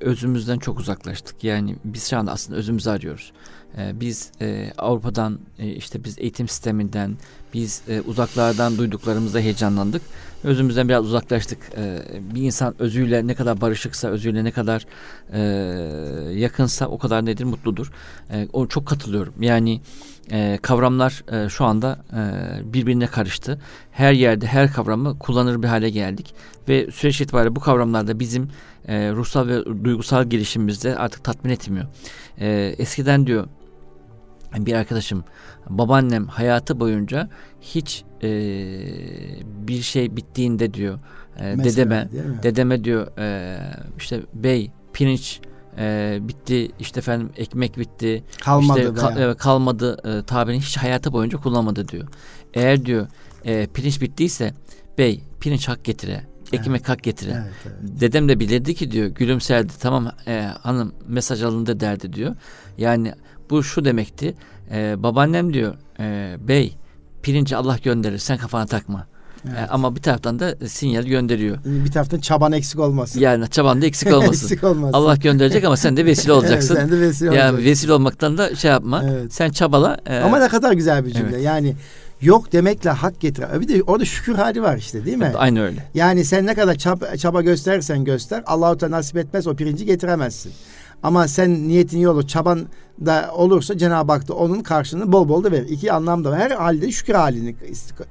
özümüzden çok uzaklaştık. Yani biz şu anda aslında özümüzü arıyoruz. E, biz e, Avrupa'dan e, işte biz eğitim sisteminden biz e, uzaklardan duyduklarımızda heyecanlandık. Özümüzden biraz uzaklaştık. E, bir insan özüyle ne kadar barışıksa, özüyle ne kadar e, yakınsa o kadar nedir mutludur. E, o çok katılıyorum. Yani e, kavramlar e, şu anda e, birbirine karıştı. Her yerde her kavramı kullanır bir hale geldik ve süreç itibariyle bu kavramlarda bizim e, ruhsal ve duygusal gelişimimizde artık tatmin etmiyor. E, eskiden diyor bir arkadaşım babaannem hayatı boyunca hiç e, bir şey bittiğinde diyor e, dedeme dedeme diyor e, işte bey pirinç e, bitti işte efendim ekmek bitti kalmadı işte, kal, e, kalmadı e, tabirini hiç hayatı boyunca kullanmadı diyor. Eğer diyor e, pirinç bittiyse bey pirinç hak getire ekmek evet. hak getire. Evet, evet. Dedem de bilirdi ki diyor gülümserdi tamam e, hanım mesaj alındı derdi diyor. Yani bu şu demekti. E, babaannem diyor e, bey pirinci Allah gönderir sen kafana takma. Evet. E, ama bir taraftan da sinyal gönderiyor. Bir taraftan çaban eksik olmasın. Yani çaban da eksik olmasın. eksik olmasın. Allah gönderecek ama sen de vesile olacaksın. evet, sen de vesile olacaksın. Yani vesile olmaktan da şey yapma. Evet. Sen çabala. E, ama ne kadar güzel bir cümle. Evet. Yani yok demekle hak getir. Bir de orada şükür hali var işte değil mi? Aynı öyle. Yani sen ne kadar çaba, çaba gösterirsen göster Allahu Teala nasip etmez o pirinci getiremezsin. Ama sen niyetin iyi olur, çaban da olursa Cenab-ı Hak da onun karşılığını bol bol da verir. İki anlamda. Her halde şükür halini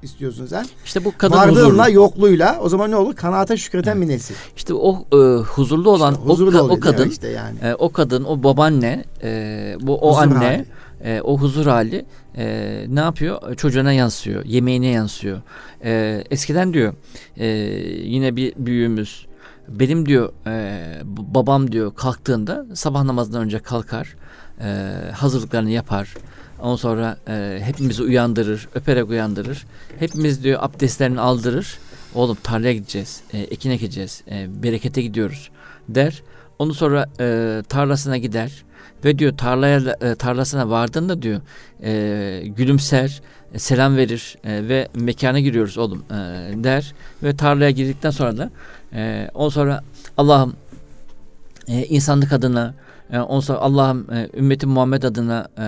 istiyorsun sen. İşte bu kadın Varlığınla, huzurlu. yokluğuyla o zaman ne olur? Kanaata şükreten evet. bir nesil. İşte o e, huzurlu olan işte, huzurlu o, oluyor, o kadın işte yani. E, o kadın, o babaanne, e, bu o huzur anne, e, o huzur hali e, ne yapıyor? Çocuğuna yansıyor, yemeğine yansıyor. E, eskiden diyor e, yine bir büyüğümüz benim diyor e, babam diyor kalktığında sabah namazından önce kalkar e, hazırlıklarını yapar. Ondan sonra e, hepimizi uyandırır, öperek uyandırır. Hepimiz diyor abdestlerini aldırır. Oğlum tarlaya gideceğiz, e, ekin ekeceğiz, e, berekete gidiyoruz der. Ondan sonra e, tarlasına gider ve diyor tarlaya e, tarlasına vardığında diyor e, gülümser, e, selam verir e, ve mekana giriyoruz oğlum e, der. Ve tarlaya girdikten sonra da e, ondan sonra Allah'ım e, insanlık adına e, onsa Allah'ım e, ümmeti Muhammed adına e,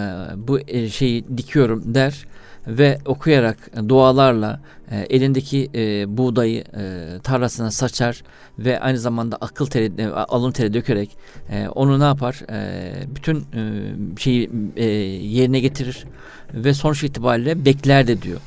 bu e, şeyi dikiyorum der ve okuyarak e, dualarla e, elindeki e, buğdayı e, tarlasına saçar ve aynı zamanda akıl teri, e, alın teri dökerek e, onu ne yapar? E, bütün e, şeyi e, yerine getirir ve sonuç itibariyle bekler de diyor.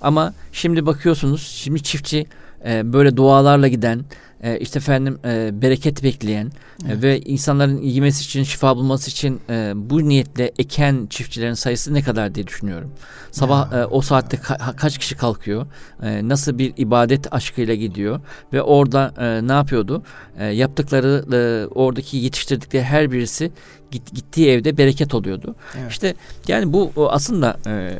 Ama şimdi bakıyorsunuz şimdi çiftçi e, böyle dualarla giden e, işte efendim e, bereket bekleyen e, evet. e, ve insanların yemesi için şifa bulması için e, bu niyetle eken çiftçilerin sayısı ne kadar diye düşünüyorum. Sabah e, o saatte ka- kaç kişi kalkıyor? E, nasıl bir ibadet aşkıyla gidiyor ve orada e, ne yapıyordu? E, yaptıkları e, oradaki yetiştirdikleri her birisi git, gittiği evde bereket oluyordu. Evet. İşte yani bu aslında e,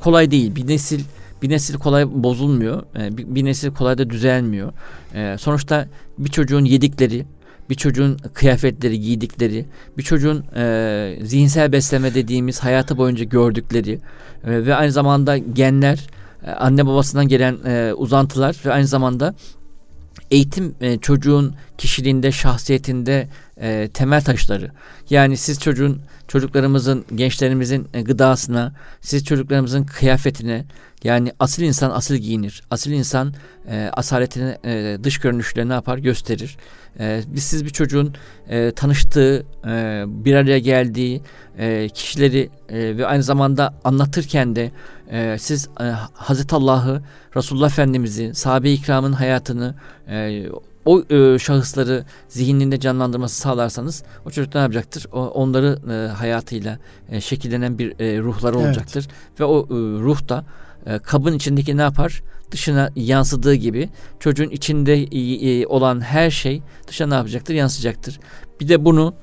kolay değil. Bir nesil bir nesil kolay bozulmuyor. E, bir, bir nesil kolay da düzelmiyor. E, sonuçta bir çocuğun yedikleri, bir çocuğun kıyafetleri, giydikleri, bir çocuğun e, zihinsel besleme dediğimiz hayatı boyunca gördükleri e, ve aynı zamanda genler, e, anne babasından gelen e, uzantılar ve aynı zamanda eğitim e, çocuğun kişiliğinde, şahsiyetinde e, temel taşları. Yani siz çocuğun, çocuklarımızın, gençlerimizin e, gıdasına, siz çocuklarımızın kıyafetine, yani asil insan asil giyinir. Asil insan e, asaletini e, dış görünüşle ne yapar? Gösterir. E, biz siz bir çocuğun e, tanıştığı, e, bir araya geldiği e, kişileri e, ve aynı zamanda anlatırken de e, siz e, Hazreti Allah'ı, Resulullah Efendimiz'i, sahabe-i ikramın hayatını, e, o e, şahısları zihninde canlandırması sağlarsanız o çocuk ne yapacaktır? O, onları e, hayatıyla e, şekillenen bir e, ruhları olacaktır. Evet. Ve o e, ruh da e, kabın içindeki ne yapar? Dışına yansıdığı gibi çocuğun içinde e, olan her şey dışına ne yapacaktır? Yansıyacaktır. Bir de bunu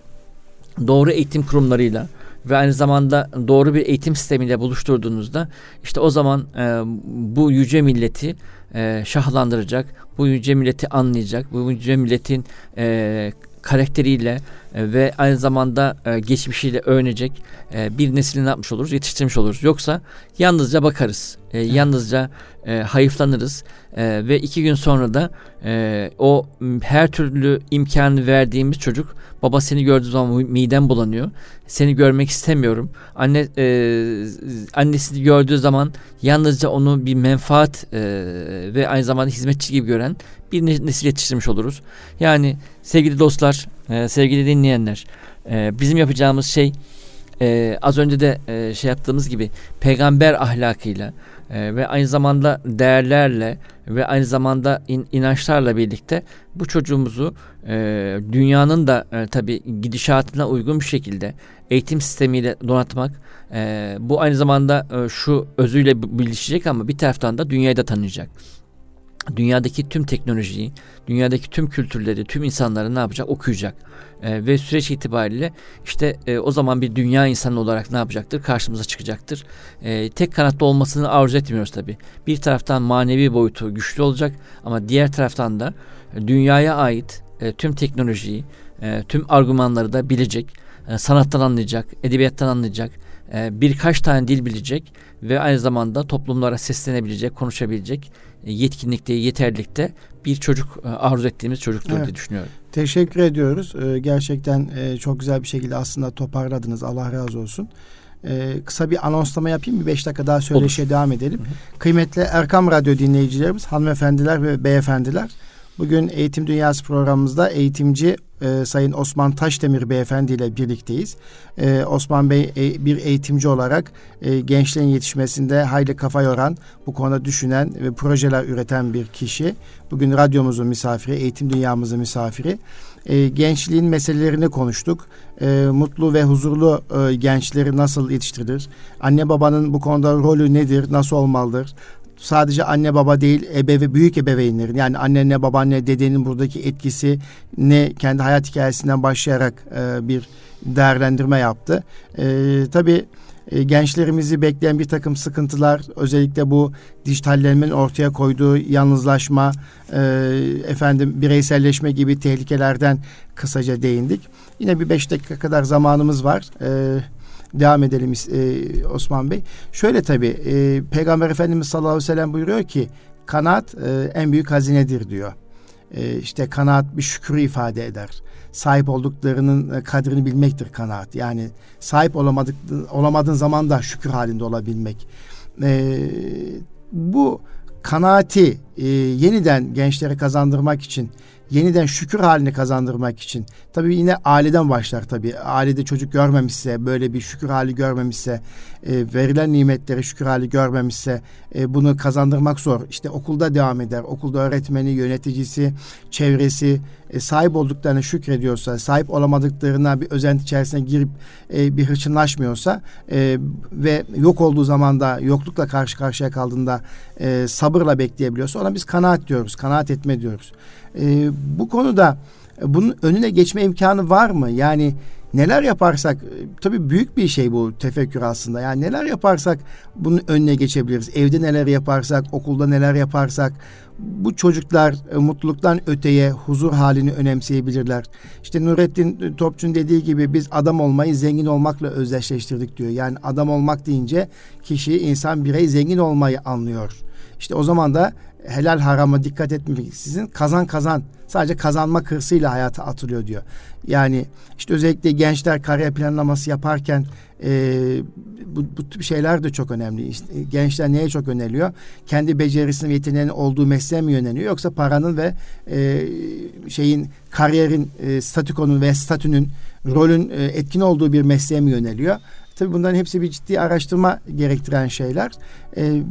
doğru eğitim kurumlarıyla ve aynı zamanda doğru bir eğitim sistemiyle buluşturduğunuzda işte o zaman e, bu yüce milleti e, şahlandıracak, bu yüce milleti anlayacak, bu yüce milletin e, karakteriyle ve aynı zamanda e, geçmişiyle öğrenecek e, bir neslini ne yapmış oluruz? Yetiştirmiş oluruz. Yoksa yalnızca bakarız. E, yalnızca e, hayıflanırız. E, ve iki gün sonra da e, o her türlü imkanı verdiğimiz çocuk baba seni gördüğü zaman midem bulanıyor. Seni görmek istemiyorum. Anne e, annesini gördüğü zaman yalnızca onu bir menfaat e, ve aynı zamanda hizmetçi gibi gören bir nesil yetiştirmiş oluruz. Yani sevgili dostlar, e, sevgili dinleyenler, e, bizim yapacağımız şey e, az önce de e, şey yaptığımız gibi peygamber ahlakıyla e, ve aynı zamanda değerlerle ve aynı zamanda in, inançlarla birlikte bu çocuğumuzu e, dünyanın da e, tabi gidişatına uygun bir şekilde eğitim sistemiyle donatmak e, bu aynı zamanda e, şu özüyle birleşecek ama bir taraftan da dünyayı da tanıyacak dünyadaki tüm teknolojiyi, dünyadaki tüm kültürleri, tüm insanları ne yapacak? Okuyacak. E, ve süreç itibariyle işte e, o zaman bir dünya insanı olarak ne yapacaktır? Karşımıza çıkacaktır. E, tek kanatlı olmasını arzu etmiyoruz tabi. Bir taraftan manevi boyutu güçlü olacak ama diğer taraftan da e, dünyaya ait e, tüm teknolojiyi, e, tüm argümanları da bilecek. E, sanattan anlayacak, edebiyattan anlayacak. E, birkaç tane dil bilecek ve aynı zamanda toplumlara seslenebilecek, konuşabilecek yetkinlikte, yeterlikte bir çocuk e, arzu ettiğimiz çocuktur evet. diye düşünüyorum. Teşekkür ediyoruz. Ee, gerçekten e, çok güzel bir şekilde aslında toparladınız. Allah razı olsun. Ee, kısa bir anonslama yapayım. Bir beş dakika daha söyleşe devam edelim. Hı hı. Kıymetli Erkam Radyo dinleyicilerimiz, hanımefendiler ve beyefendiler. Bugün Eğitim Dünyası programımızda eğitimci e, Sayın Osman Taşdemir Beyefendi ile birlikteyiz. E, Osman Bey e, bir eğitimci olarak e, gençlerin yetişmesinde hayli kafa yoran, bu konuda düşünen ve projeler üreten bir kişi. Bugün radyomuzun misafiri, eğitim dünyamızın misafiri. E, gençliğin meselelerini konuştuk. E, mutlu ve huzurlu e, gençleri nasıl yetiştirilir? Anne babanın bu konuda rolü nedir? Nasıl olmalıdır? Sadece anne baba değil ebeve büyük ebeveynlerin yani annenle babaanne dedenin buradaki etkisi ne kendi hayat hikayesinden başlayarak e, bir değerlendirme yaptı. E, tabii e, gençlerimizi bekleyen bir takım sıkıntılar özellikle bu dijitallenmenin ortaya koyduğu yalnızlaşma e, efendim bireyselleşme gibi tehlikelerden kısaca değindik. Yine bir beş dakika kadar zamanımız var. E, devam edelim e, Osman Bey. Şöyle tabii e, Peygamber Efendimiz sallallahu aleyhi ve sellem buyuruyor ki kanaat e, en büyük hazinedir diyor. E, işte kanaat bir şükrü ifade eder. Sahip olduklarının e, kadrini bilmektir kanaat. Yani sahip olamadık olamadığın zaman da şükür halinde olabilmek. E, bu kanaati e, yeniden gençlere kazandırmak için yeniden şükür halini kazandırmak için tabii yine aileden başlar tabii. Ailede çocuk görmemişse, böyle bir şükür hali görmemişse, e, verilen nimetlere şükür hali görmemişse e, bunu kazandırmak zor. İşte okulda devam eder. Okulda öğretmeni, yöneticisi, çevresi e, sahip olduklarına şükrediyorsa, sahip olamadıklarına bir özenti içerisine girip e, bir hırçınlaşmıyorsa e, ve yok olduğu zaman da yoklukla karşı karşıya kaldığında e, sabırla bekleyebiliyorsa ona biz kanaat diyoruz. Kanaat etme diyoruz. E, bu konuda e, bunun önüne geçme imkanı var mı? Yani neler yaparsak e, tabii büyük bir şey bu tefekkür aslında. Yani neler yaparsak bunun önüne geçebiliriz. Evde neler yaparsak, okulda neler yaparsak bu çocuklar e, mutluluktan öteye huzur halini önemseyebilirler. İşte Nurettin Topçu'nun dediği gibi biz adam olmayı zengin olmakla özdeşleştirdik diyor. Yani adam olmak deyince kişi, insan, birey zengin olmayı anlıyor. İşte o zaman da helal harama dikkat etmemek sizin kazan kazan sadece kazanma hırsıyla hayata atılıyor diyor. Yani işte özellikle gençler kariyer planlaması yaparken e, bu, bu şeyler de çok önemli. İşte, gençler neye çok öneriyor? Kendi becerisinin yeteneğinin olduğu mesleğe mi yöneliyor yoksa paranın ve e, şeyin kariyerin e, statükonun ve statünün rolün e, etkin olduğu bir mesleğe mi yöneliyor? Tabii bunların hepsi bir ciddi araştırma gerektiren şeyler. E,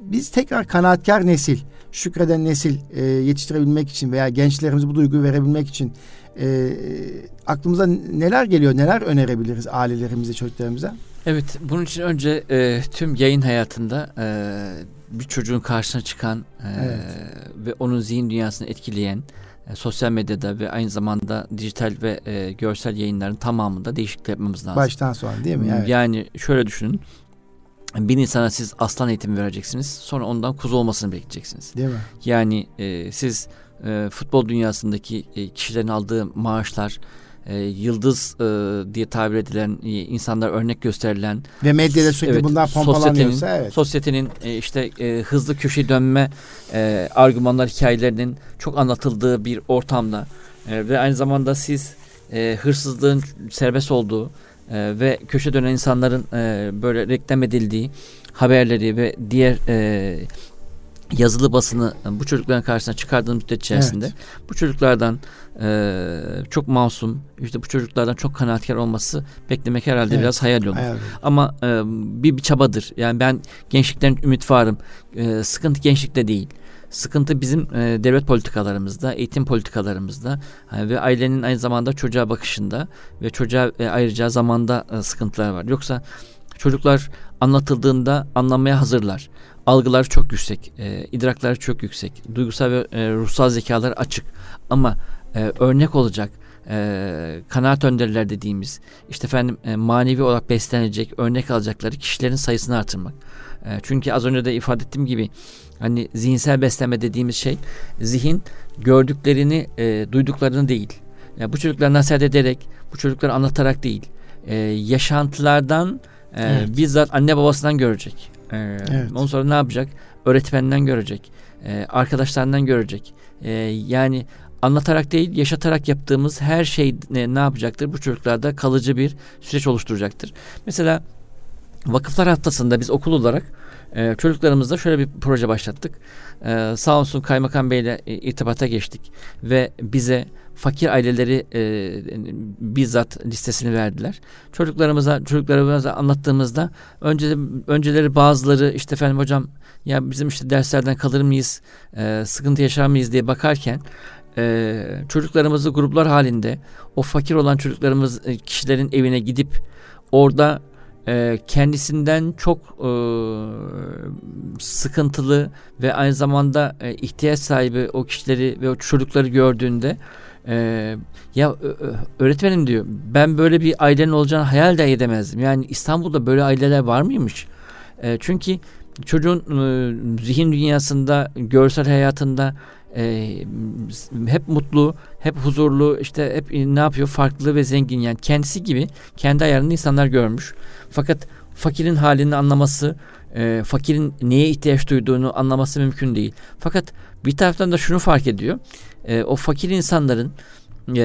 biz tekrar kanaatkar nesil, şükreden nesil e, yetiştirebilmek için veya gençlerimize bu duyguyu verebilmek için e, aklımıza neler geliyor, neler önerebiliriz ailelerimize, çocuklarımıza? Evet, bunun için önce e, tüm yayın hayatında e, bir çocuğun karşısına çıkan e, evet. ve onun zihin dünyasını etkileyen e, sosyal medyada ve aynı zamanda dijital ve e, görsel yayınların tamamında değişiklik yapmamız lazım. Baştan sonra değil mi? Evet. Yani şöyle düşünün bir insana siz aslan eğitimi vereceksiniz. Sonra ondan kuzu olmasını bekleyeceksiniz. Değil mi? Yani e, siz e, futbol dünyasındaki e, kişilerin aldığı maaşlar, e, yıldız e, diye tabir edilen e, insanlar örnek gösterilen ve medyada sürekli evet, bunlar pompalanıyorsa sosyetenin, evet. Sosyetenin e, işte e, hızlı köşe dönme e, argümanlar hikayelerinin çok anlatıldığı bir ortamda e, ve aynı zamanda siz e, hırsızlığın serbest olduğu e, ve köşe dönen insanların e, böyle reklam edildiği haberleri ve diğer e, yazılı basını bu çocukların karşısına çıkardığımız müddet içerisinde evet. bu çocuklardan e, çok masum işte bu çocuklardan çok kanaatkar olması beklemek herhalde evet. biraz hayal olur. Hayal. Ama e, bir, bir çabadır. Yani ben gençlikten ümit varım. E, sıkıntı gençlikte değil. Sıkıntı bizim e, devlet politikalarımızda, eğitim politikalarımızda e, ve ailenin aynı zamanda çocuğa bakışında ve çocuğa e, ayıracağı zamanda e, sıkıntılar var. Yoksa çocuklar anlatıldığında anlamaya hazırlar. Algılar çok yüksek, e, idraklar çok yüksek, duygusal ve e, ruhsal zekalar açık. Ama e, örnek olacak, e, kanaat önderiler dediğimiz işte efendim e, manevi olarak beslenecek örnek alacakları kişilerin sayısını artırmak. E, çünkü az önce de ifade ettiğim gibi Hani zihinsel beslenme dediğimiz şey zihin gördüklerini, e, duyduklarını değil. Yani bu çocukları nasihat ederek, bu çocukları anlatarak değil. E, yaşantılardan e, evet. bizzat anne babasından görecek. E, evet. Ondan sonra ne yapacak? Öğretmeninden görecek. E, arkadaşlarından görecek. E, yani anlatarak değil yaşatarak yaptığımız her şey ne, ne yapacaktır? Bu çocuklarda kalıcı bir süreç oluşturacaktır. Mesela Vakıflar Haftası'nda biz okul olarak e, çocuklarımızla şöyle bir proje başlattık. E, sağ olsun Kaymakam Bey ile irtibata geçtik ve bize fakir aileleri e, bizzat listesini verdiler. Çocuklarımıza çocuklarımıza anlattığımızda önce önceleri bazıları işte efendim hocam ya bizim işte derslerden kalır mıyız, e, sıkıntı yaşar mıyız diye bakarken e, çocuklarımızı gruplar halinde o fakir olan çocuklarımız e, kişilerin evine gidip orada e, kendisinden çok e, sıkıntılı ve aynı zamanda e, ihtiyaç sahibi o kişileri ve o çocukları gördüğünde e, ya öğretmenim diyor ben böyle bir ailenin olacağını hayal de edemezdim. Yani İstanbul'da böyle aileler var mıymış? Çünkü çocuğun zihin dünyasında, görsel hayatında e, hep mutlu, hep huzurlu, işte hep ne yapıyor? Farklı ve zengin yani kendisi gibi kendi ayarında insanlar görmüş. Fakat fakirin halini anlaması e, fakirin neye ihtiyaç duyduğunu anlaması mümkün değil. Fakat bir taraftan da şunu fark ediyor. E, o fakir insanların e,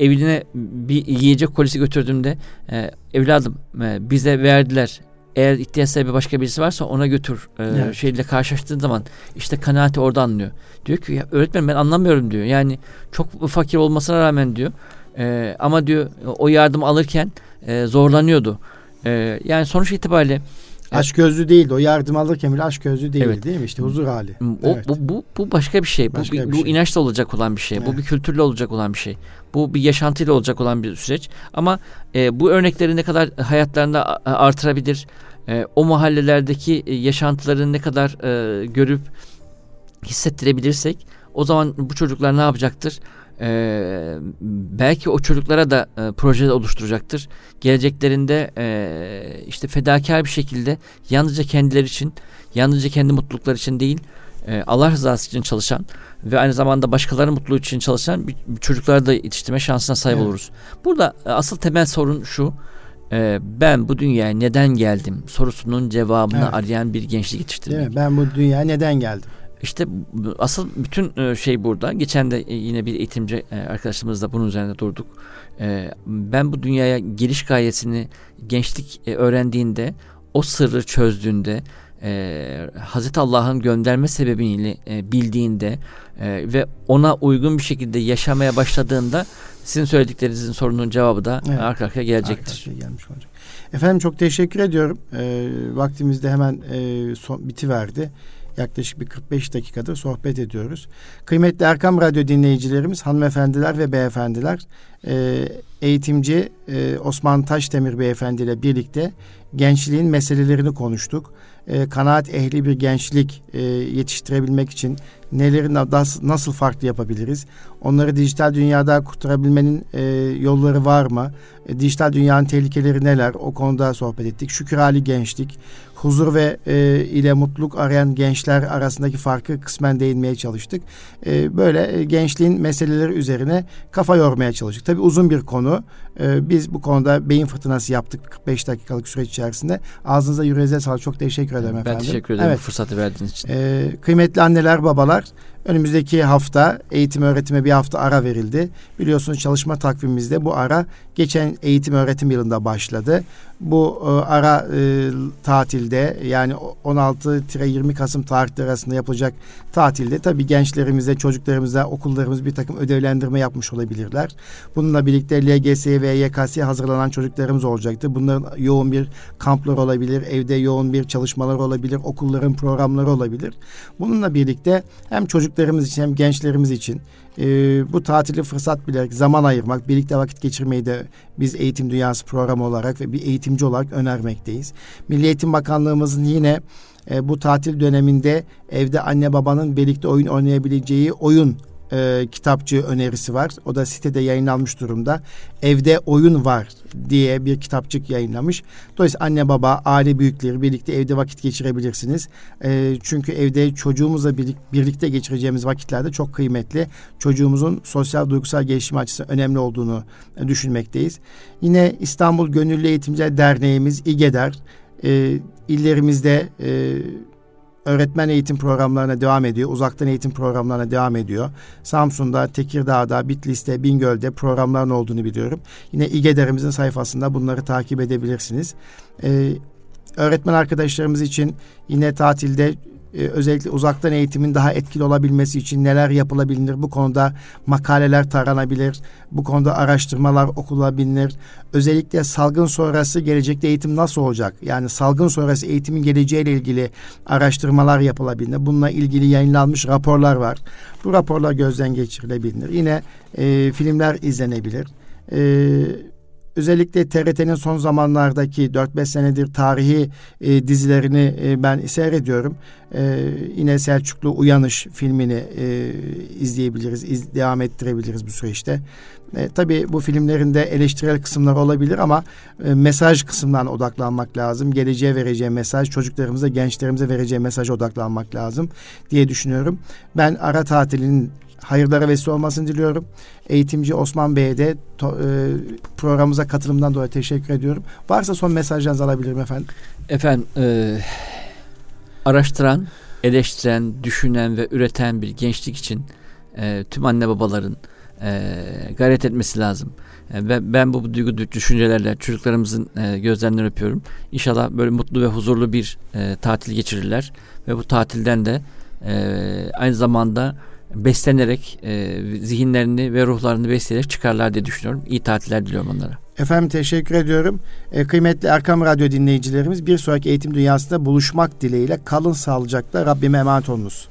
evine bir yiyecek kolisi götürdüğümde e, evladım e, bize verdiler eğer ihtiyaç sahibi başka birisi varsa ona götür e, evet. şeyle karşılaştığın zaman işte kanaati orada anlıyor. Diyor ki ya öğretmen ben anlamıyorum diyor. Yani çok fakir olmasına rağmen diyor e, ama diyor o yardım alırken e, zorlanıyordu. E, yani sonuç itibariyle Aşk gözlü değildi. O yardım alırken bile aşk gözlü değildi evet. değil mi? İşte huzur hali. O, evet. bu, bu, bu başka bir şey. Başka bu, bir, şey. bu inançla olacak olan bir şey. Evet. Bu bir kültürle olacak olan bir şey. Bu bir yaşantıyla olacak olan bir süreç. Ama e, bu örnekleri ne kadar hayatlarında artırabilir, e, o mahallelerdeki e, yaşantıları ne kadar e, görüp hissettirebilirsek o zaman bu çocuklar ne yapacaktır? Ee, belki o çocuklara da e, proje oluşturacaktır. Geleceklerinde e, işte fedakar bir şekilde yalnızca kendileri için, yalnızca kendi mutlulukları için değil, e, Allah rızası için çalışan ve aynı zamanda başkalarının mutluluğu için çalışan bir, bir çocukları da yetiştirme şansına sahip evet. oluruz. Burada e, asıl temel sorun şu. E, ben bu dünyaya neden geldim sorusunun cevabını evet. arayan bir gençlik yetiştirmek. Ben bu dünyaya neden geldim? İşte asıl bütün e, şey burada. Geçen de e, yine bir eğitimci e, arkadaşımızla bunun üzerine durduk. Ben bu dünyaya geliş gayesini gençlik öğrendiğinde, o sırrı çözdüğünde, Hazreti Allah'ın gönderme sebebini bildiğinde ve ona uygun bir şekilde yaşamaya başladığında sizin söylediklerinizin sorunun cevabı da evet. arka arkaya gelecektir. Arka arkaya gelmiş olacak. Efendim çok teşekkür ediyorum. E, vaktimizde hemen e, son, biti verdi. Yaklaşık bir 45 dakikadır sohbet ediyoruz. Kıymetli Erkam Radyo dinleyicilerimiz, hanımefendiler ve beyefendiler, e, eğitimci e, Osman Taşdemir beyefendi ile birlikte gençliğin meselelerini konuştuk. E, kanaat ehli bir gençlik e, yetiştirebilmek için neleri nasıl farklı yapabiliriz? Onları dijital dünyada kurtarabilmenin e, yolları var mı? E, dijital dünyanın tehlikeleri neler? O konuda sohbet ettik. Şükür hali gençlik, huzur ve e, ile mutluluk arayan gençler arasındaki farkı kısmen değinmeye çalıştık. E, böyle e, gençliğin meseleleri üzerine kafa yormaya çalıştık. Tabii uzun bir konu. E, biz bu konuda beyin fırtınası yaptık 45 dakikalık süreç içerisinde. Ağzınıza yüreğinize sağlık. Çok teşekkür ederim efendim. Ben teşekkür ederim evet. bu fırsatı verdiğiniz için. E, kıymetli anneler, babalar Önümüzdeki hafta eğitim öğretime bir hafta ara verildi. Biliyorsunuz çalışma takvimimizde bu ara geçen eğitim öğretim yılında başladı. Bu e, ara e, tatilde yani 16-20 Kasım tarihleri arasında yapılacak tatilde tabii gençlerimize, çocuklarımıza, okullarımız bir takım ödevlendirme yapmış olabilirler. Bununla birlikte LGS'ye ve YKS'ye hazırlanan çocuklarımız olacaktır. Bunların yoğun bir kamplar olabilir, evde yoğun bir çalışmalar olabilir, okulların programları olabilir. Bununla birlikte hem çocuklarımız için hem gençlerimiz için e, bu tatili fırsat bilerek zaman ayırmak, birlikte vakit geçirmeyi de biz Eğitim Dünyası programı olarak ve bir eğitimci olarak önermekteyiz. Milli Eğitim Bakanlığımızın yine e, bu tatil döneminde evde anne babanın birlikte oyun oynayabileceği oyun e, kitapçı önerisi var. O da sitede yayınlanmış durumda. Evde oyun var diye bir kitapçık yayınlamış. Dolayısıyla anne baba, aile büyükleri birlikte evde vakit geçirebilirsiniz. E, çünkü evde çocuğumuzla birlikte geçireceğimiz vakitlerde çok kıymetli. Çocuğumuzun sosyal duygusal gelişimi açısından önemli olduğunu düşünmekteyiz. Yine İstanbul Gönüllü Eğitimciler Derneğimiz İGEDER e, illerimizde e, öğretmen eğitim programlarına devam ediyor. Uzaktan eğitim programlarına devam ediyor. Samsun'da, Tekirdağ'da, Bitlis'te, Bingöl'de programların olduğunu biliyorum. Yine İGEDER'imizin sayfasında bunları takip edebilirsiniz. Ee, öğretmen arkadaşlarımız için yine tatilde e, özellikle uzaktan eğitimin daha etkili olabilmesi için neler yapılabilir? Bu konuda makaleler taranabilir. Bu konuda araştırmalar okulabilir. Özellikle salgın sonrası gelecekte eğitim nasıl olacak? Yani salgın sonrası eğitimin geleceğiyle ilgili araştırmalar yapılabilir. Bununla ilgili yayınlanmış raporlar var. Bu raporlar gözden geçirilebilir. Yine e, filmler izlenebilir. E, özellikle TRT'nin son zamanlardaki 4-5 senedir tarihi e, dizilerini e, ben seyrediyorum. E, yine Selçuklu Uyanış filmini e, izleyebiliriz, iz, devam ettirebiliriz bu süreçte. E, tabii bu filmlerinde eleştirel kısımlar olabilir ama e, mesaj kısımdan odaklanmak lazım. Geleceğe vereceği mesaj, çocuklarımıza, gençlerimize vereceği mesaj odaklanmak lazım diye düşünüyorum. Ben ara tatilinin hayırlara vesile olmasını diliyorum. Eğitimci Osman Bey'e de to, e, programımıza katılımdan dolayı teşekkür ediyorum. Varsa son mesajlarınızı alabilirim efendim. Efendim e, araştıran, eleştiren, düşünen ve üreten bir gençlik için e, tüm anne babaların e, gayret etmesi lazım. E, ve ben bu duygu düşüncelerle çocuklarımızın e, gözlerinden öpüyorum. İnşallah böyle mutlu ve huzurlu bir e, tatil geçirirler ve bu tatilden de e, aynı zamanda beslenerek e, zihinlerini ve ruhlarını besleyerek çıkarlar diye düşünüyorum. İyi tatiller diliyorum onlara. Efendim teşekkür ediyorum. E, kıymetli Erkam Radyo dinleyicilerimiz bir sonraki eğitim dünyasında buluşmak dileğiyle kalın sağlıcakla Rabbime emanet olunuz.